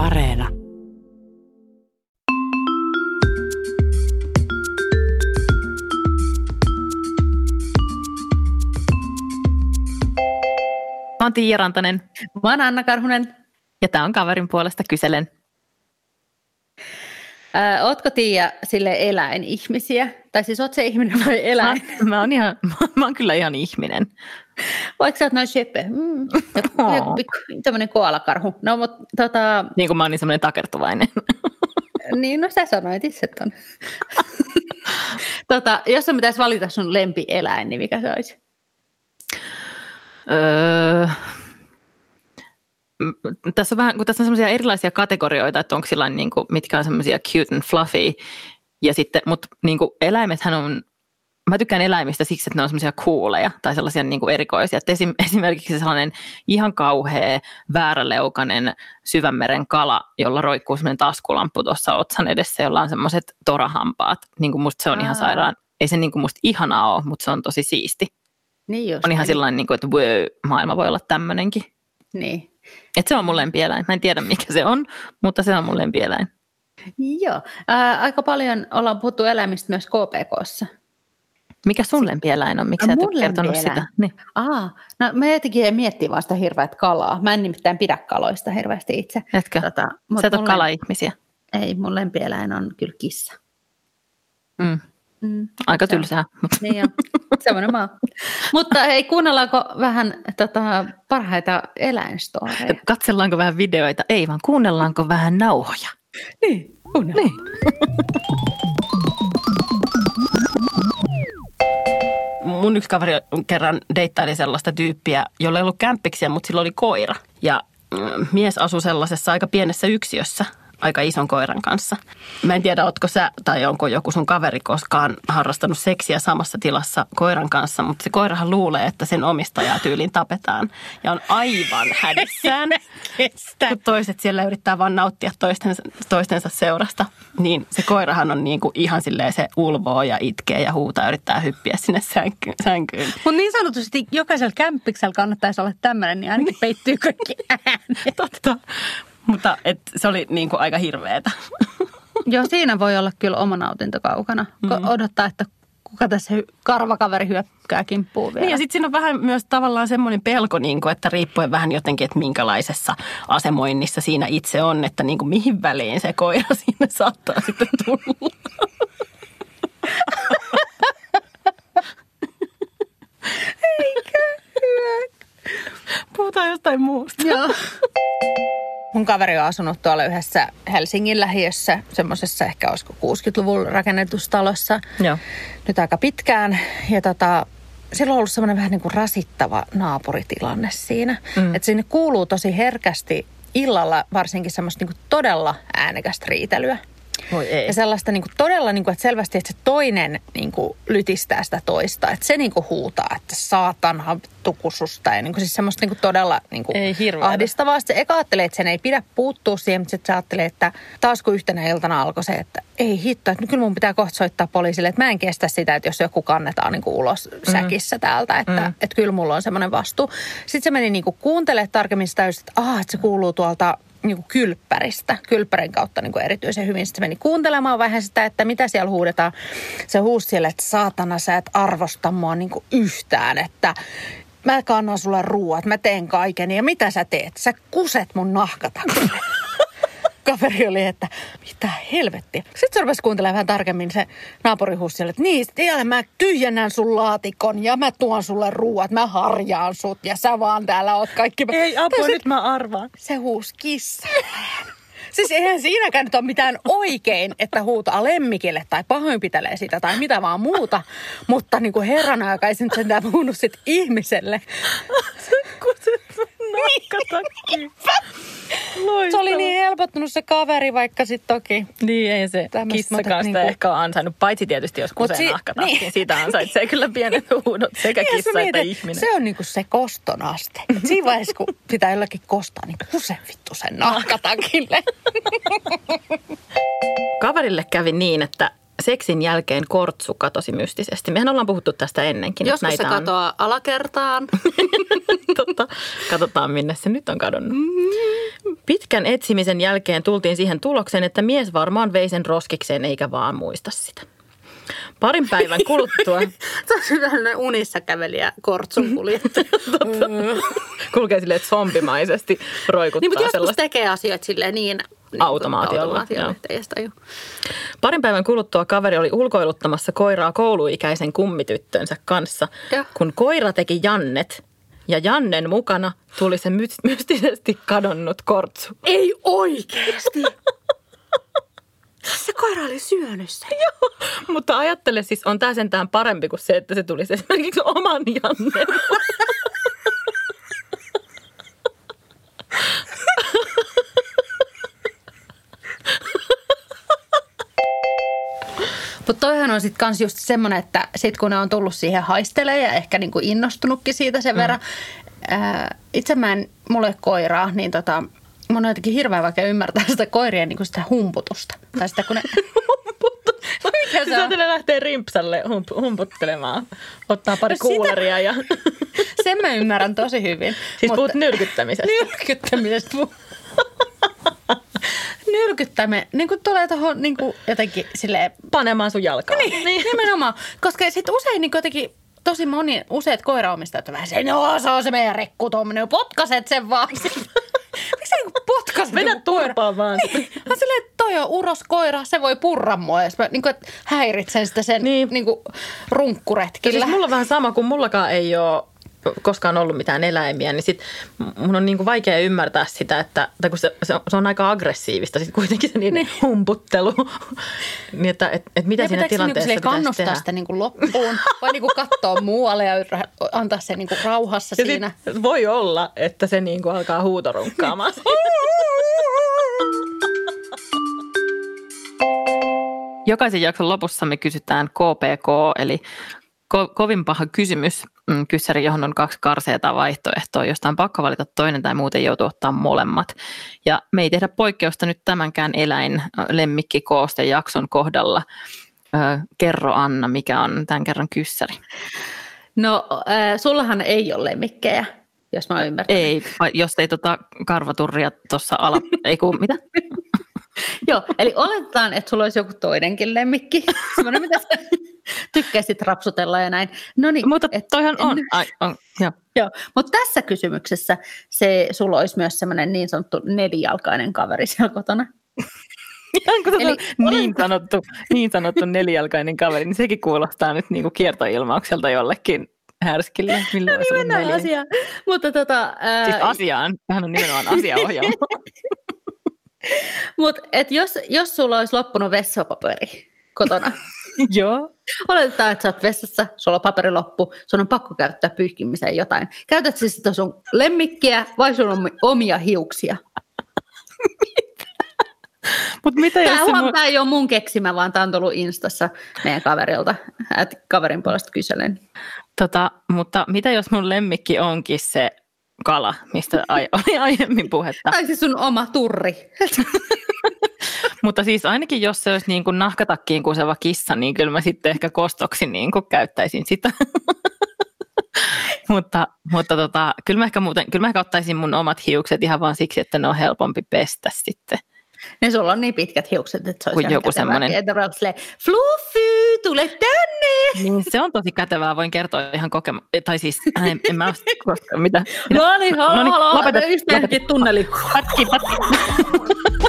Areena. Mä oon Tiia Rantanen Mä oon Anna Karhunen. ja tää on kaverin puolesta kyselen. Ö, ootko Tiia sille eläinihmisiä? Tai siis oot se ihminen vai Mä, eläin? mä, oon ihan, mä oon kyllä ihan ihminen. Vaikka sä oot noin shepe. Mm. Pikku- Tämmönen koalakarhu. No mut tota, Niin kuin mä oon niin semmoinen takertuvainen. niin no sä sanoit itse ton. tota, jos sun pitäisi valita sun lempieläin, niin mikä se olisi? Öö, tässä on vähän, kun tässä on semmoisia erilaisia kategorioita, että onko sillä niin kuin, mitkä on semmoisia cute and fluffy. Ja sitten, mutta niin kuin eläimethän on, mä tykkään eläimistä siksi, että ne on semmoisia cooleja tai sellaisia niin kuin erikoisia. Että esim, esimerkiksi sellainen ihan kauhea, vääräleukainen syvänmeren kala, jolla roikkuu semmoinen taskulamppu tuossa otsan edessä, jolla on semmoiset torahampaat. Niin kuin musta se on ihan Aa. sairaan, ei se niin kuin musta ihanaa ole, mutta se on tosi siisti. Niin just. On ihan niin. sellainen, niin kuin, että wow, maailma voi olla tämmöinenkin. Niin. Että se on mun lempieläin. Mä en tiedä mikä se on, mutta se on mun lempieläin. Joo. Ää, aika paljon ollaan puhuttu eläimistä myös KPKssa. Mikä sun lempieläin on? Miksi sä et ole kertonut sitä? Niin. Aa, no mä jotenkin miettii vaan sitä hirveät kalaa. Mä en nimittäin pidä kaloista hirveästi itse. Etkö? Tota, Sä et ole kala-ihmisiä. Ei, mun lempieläin on kyllä kissa. Mm. Mm. Aika Se on- tylsää. Mutta Niin on. Semmoinen maa. Mutta hei, kuunnellaanko vähän tota, parhaita eläinstoreja? katsellaanko vähän videoita? Ei, vaan kuunnellaanko vähän nauhoja? Niin, kuunnellaan. Niin. Mun yksi kaveri kerran deittaili sellaista tyyppiä, jolla ei ollut kämppiksiä, mutta sillä oli koira. Ja mm, mies asui sellaisessa aika pienessä yksiössä aika ison koiran kanssa. Mä en tiedä, ootko sä tai onko joku sun kaveri koskaan harrastanut seksiä samassa tilassa koiran kanssa, mutta se koirahan luulee, että sen omistajaa tyyliin tapetaan. Ja on aivan hädissään, kun toiset siellä yrittää vaan nauttia toistensa, toistensa seurasta. Niin se koirahan on niin kuin ihan silleen se ulvoo ja itkee ja huutaa, yrittää hyppiä sinne sänky, sänkyyn. Mutta niin sanotusti jokaisella kämppiksellä kannattaisi olla tämmöinen, niin ainakin peittyy kaikki äänet. Totta. Mutta et, se oli niin kuin aika hirveetä. Joo, siinä voi olla kyllä oma nautinto kaukana. Mm. Odottaa, että kuka tässä karvakaveri hyökkää kimppuun vielä. Niin ja sitten siinä on vähän myös tavallaan semmoinen pelko, niin kuin, että riippuen vähän jotenkin, että minkälaisessa asemoinnissa siinä itse on, että niin kuin mihin väliin se koira sinne saattaa sitten tulla. Puhutaan jostain muusta. Joo. Mun kaveri on asunut tuolla yhdessä Helsingin lähiössä, semmoisessa ehkä olisiko 60-luvulla rakennetussa talossa. Joo. Nyt aika pitkään. Ja tota, sillä on ollut semmoinen vähän niin kuin rasittava naapuritilanne siinä. Mm. Että sinne kuuluu tosi herkästi illalla varsinkin semmoista niin kuin todella äänekästä riitelyä. Voi ei. Ja sellaista niin kuin todella, niin kuin, että selvästi, että se toinen niin kuin, lytistää sitä toista. Että se niin kuin, huutaa, että saatanha tukususta. Ja niin kuin, siis semmoista niin kuin, todella niin kuin, Ei hirveätä. ahdistavaa. Sitten se eka ajattelee, että sen ei pidä puuttua siihen, mutta sitten se ajattelee, että taas kun yhtenä iltana alkoi se, että ei hitto, että kyllä mun pitää kohta soittaa poliisille, että mä en kestä sitä, että jos joku kannetaan niin kuin ulos säkissä täältä, että, mm. että kyllä mulla on semmoinen vastuu. Sitten se meni niin kuin kuuntelemaan tarkemmin sitä, just, että, ah, että se kuuluu tuolta niin kuin kylppäristä, kylppärin kautta niin kuin erityisen hyvin. Sitten se meni kuuntelemaan vähän sitä, että mitä siellä huudetaan. Se huusi siellä, että saatana sä et arvosta mua niin kuin yhtään, että mä kannan sulle ruuat, mä teen kaiken ja mitä sä teet? Sä kuset mun nahkatakille. Kaveri oli, että mitä helvettiä. Sitten se rupesi kuuntelemaan vähän tarkemmin se naapuri huusi siellä, että niin, tiedä, mä tyhjennän sun laatikon ja mä tuon sulle ruuat, mä harjaan sut ja sä vaan täällä oot kaikki. Ei apua, se- nyt mä arvaan. se huusi kissa. Siis eihän siinäkään nyt ole mitään oikein, että huutaa lemmikille tai pahoinpitelee sitä tai mitä vaan muuta. Mutta niin kuin herran aika ei se nyt sentään puhunut sit ihmiselle. Se oli niin helpottunut se kaveri, vaikka sitten toki. Niin, ei se kissakaan sitä niinku- ehkä ansainnut, paitsi tietysti jos Mut kusee si- nahkataskin. niin. Siitä ansaitsee kyllä pienet huudot sekä Niin, kissa että ihminen. Se on niinku se koston aste. Et siinä vaiheessa, kun pitää jollakin kostaa, niin kuse vittu sen nahkatakille. Kaverille kävi niin, että seksin jälkeen kortsu katosi mystisesti. Mehän ollaan puhuttu tästä ennenkin. Joskus se näitä on- katoaa alakertaan. Totta. Katsotaan, minne se nyt on kadonnut. Pit, pitkän etsimisen jälkeen tultiin siihen tulokseen, että mies varmaan vei sen roskikseen eikä vaan muista sitä. Parin päivän kuluttua Se on sellainen unissa kävelijä kortsun kuljettaja. kulkee silleen zombimaisesti roikuttaa niin, mutta joskus sellaista. tekee asioita silleen niin Automaatiolla, automaatiolla joo. Parin päivän kuluttua kaveri oli ulkoiluttamassa koiraa kouluikäisen kummityttönsä kanssa, Joo. kun koira teki Jannet ja Jannen mukana tuli se my- mystisesti kadonnut kortsu. Ei oikeesti. Se koira oli syönyt sen. Mutta ajattele siis, on tämä sentään parempi kuin se, että se tulisi esimerkiksi oman Jannen. Mutta toihan on sitten kans just semmoinen, että sit kun ne on tullut siihen haistelee ja ehkä niinku innostunutkin siitä sen verran. Ää, itse mä en, ole koiraa, niin tota, mun on jotenkin hirveän vaikea ymmärtää sitä koirien niinku sitä humputusta. Tai sitä kun ne... Mikä se on? lähteä rimpsalle hump- humputtelemaan. Ottaa pari No sitä- kuuleria ja... Sen mä ymmärrän tosi hyvin. Siis puhut nyrkyttämisestä. Nyrkyttämisestä. Nyrkyttäminen, niin kuin tulee tuohon niin kuin jotenkin silleen Panemaan sun jalkaa. Niin, niin. nimenomaan. Koska sitten usein niin jotenkin tosi moni, useat koiraomistajat on vähän se, no se on se meidän rekku tuommoinen, potkaset sen vaan. Miksi niin potkaset Vedä joku koira? turpaan vaan. Niin. Mä silleen, että toi on uros koira, se voi purra mua, jos mä niin kuin, häiritsen sitä sen niin. Niin. Kuin, runkkuretkillä. Siis mulla on vähän sama, kun mullakaan ei ole koskaan ollut mitään eläimiä, niin sit mun on niinku vaikea ymmärtää sitä, että tai kun se, se, on, se on aika aggressiivista sit kuitenkin se niin, niin. humputtelu. niin että et, et mitä ja siinä pitääkö tilanteessa niinku pitäisi kannustaa tehdä? sitä niinku loppuun vai niinku katsoa muualle ja antaa se niinku rauhassa Ja siinä? voi olla, että se niinku alkaa huutorunkkaamaan. Jokaisen jakson lopussa me kysytään KPK, eli ko- kovin paha kysymys, mm, kyssäri, johon on kaksi karseeta vaihtoehtoa, josta on pakko valita toinen tai muuten joutuu ottaa molemmat. Ja me ei tehdä poikkeusta nyt tämänkään eläin lemmikkikooste jakson kohdalla. Ö, kerro Anna, mikä on tämän kerran kyssäri? No, äh, sullahan ei ole lemmikkejä, jos mä ymmärrän. Ei, jos ei tota karvaturria tuossa ala... Ei kun, mitä? Joo, eli oletetaan, että sulla olisi joku toinenkin lemmikki, semmoinen, mitä sä tykkäisit rapsutella ja näin. No niin, Mutta et- toihan on. Ai, on joo. Joo, mutta tässä kysymyksessä se, sulla olisi myös semmoinen niin sanottu nelijalkainen kaveri siellä kotona. Eli Eli niin, sanottu, niin sanottu nelijalkainen kaveri, niin sekin kuulostaa nyt niin kuin kiertoilmaukselta jollekin härskille. Millä voisi olla Mennään neljä? asiaan. Mutta tota, ää, Siis asiaan. Tähän on nimenomaan asiaohjelma. mut, et jos, jos sulla olisi loppunut vessapaperi kotona, Joo. Oletetaan, että sä oot vessassa, sulla on paperi loppu, sun on pakko käyttää pyyhkimiseen jotain. Käytät siis sitä sun lemmikkiä vai sun on omia hiuksia? Mutta mitä jos Tämä, se huom, mun... tämä ei ole mun keksimä, vaan tämä on tullut Instassa meidän kaverilta. Et kaverin puolesta kyselen. tota, mutta mitä jos mun lemmikki onkin se kala, mistä ai- oli aiemmin puhetta. Tai siis sun oma turri. Mutta siis ainakin jos se olisi niin kuin nahkatakkiin kuseva kissa, niin kyllä mä sitten ehkä kostoksi niin kuin käyttäisin sitä. mutta mutta tota, kyllä, mä ehkä muuten, kyllä mä ehkä ottaisin mun omat hiukset ihan vaan siksi, että ne on helpompi pestä sitten. Niin sulla on niin pitkät hiukset, että se olisi Kun joku silleen, Fluffy, tule tänne! Niin se on tosi kätevää, voin kertoa ihan kokema... Tai siis, en, en mä ole koskaan, mitä? No niin, No halo, niin, halo, lopeta, just lopeta. tunneli. Pätki, pätki.